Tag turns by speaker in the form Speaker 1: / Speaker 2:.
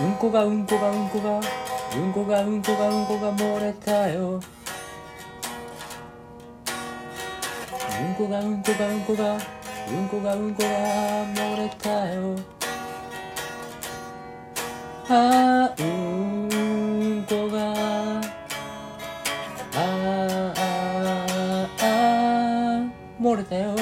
Speaker 1: うんこがうんこがうんこが。うんこがうんこがうんこが漏れたよ。うんこがうんこがうんこが。うんこがうんこが漏れたよ。ああうんこが。ああああ漏れたよ。